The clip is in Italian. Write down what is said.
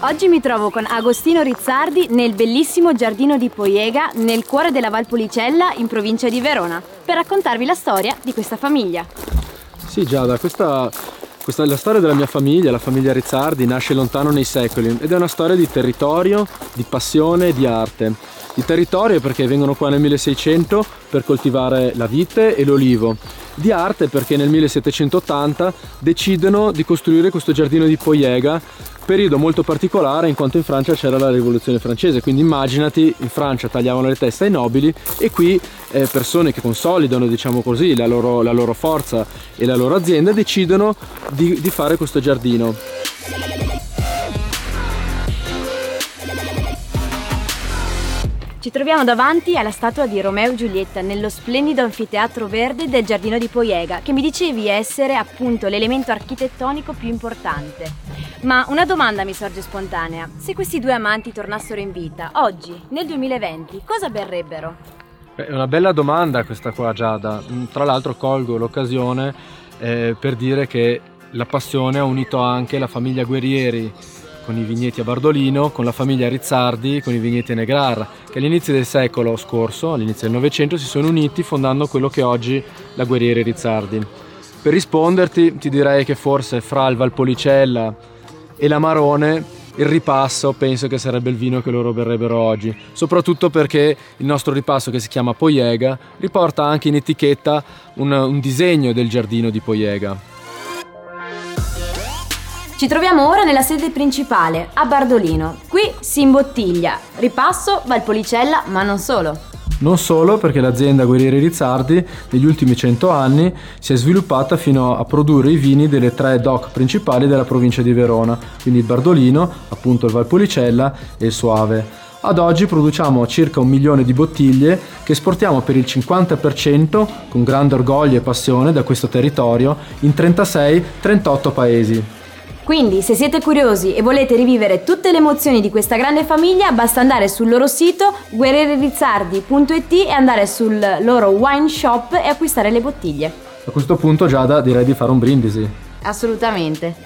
Oggi mi trovo con Agostino Rizzardi nel bellissimo giardino di Poiega, nel cuore della Valpolicella, in provincia di Verona, per raccontarvi la storia di questa famiglia. Sì Giada, questa, questa è la storia della mia famiglia, la famiglia Rizzardi, nasce lontano nei secoli ed è una storia di territorio, di passione e di arte. Di territorio perché vengono qua nel 1600 per coltivare la vite e l'olivo di arte perché nel 1780 decidono di costruire questo giardino di Poiega periodo molto particolare in quanto in Francia c'era la rivoluzione francese quindi immaginati in Francia tagliavano le teste ai nobili e qui eh, persone che consolidano diciamo così la loro, la loro, forza e la loro azienda decidono di, di fare questo giardino Ci troviamo davanti alla statua di Romeo e Giulietta nello splendido anfiteatro verde del giardino di Poiega, che mi dicevi essere appunto l'elemento architettonico più importante. Ma una domanda mi sorge spontanea. Se questi due amanti tornassero in vita, oggi, nel 2020, cosa berrebbero? È una bella domanda questa qua Giada. Mm, tra l'altro colgo l'occasione eh, per dire che la passione ha unito anche la famiglia Guerrieri con i vigneti a Bardolino, con la famiglia Rizzardi, con i vigneti a Negrar, che all'inizio del secolo scorso, all'inizio del Novecento, si sono uniti fondando quello che è oggi la Guerriere Rizzardi. Per risponderti ti direi che forse fra il Valpolicella e l'Amarone il ripasso penso che sarebbe il vino che loro berrebbero oggi, soprattutto perché il nostro ripasso che si chiama Poiega riporta anche in etichetta un, un disegno del giardino di Poiega. Ci troviamo ora nella sede principale, a Bardolino. Qui si imbottiglia, ripasso, Valpolicella, ma non solo. Non solo perché l'azienda Guerrieri Rizzardi negli ultimi 100 anni si è sviluppata fino a produrre i vini delle tre DOC principali della provincia di Verona, quindi il Bardolino, appunto il Valpolicella e il Soave. Ad oggi produciamo circa un milione di bottiglie che esportiamo per il 50% con grande orgoglio e passione da questo territorio in 36-38 paesi. Quindi, se siete curiosi e volete rivivere tutte le emozioni di questa grande famiglia, basta andare sul loro sito guerrerizzardi.it e andare sul loro wine shop e acquistare le bottiglie. A questo punto Giada direi di fare un brindisi. Assolutamente.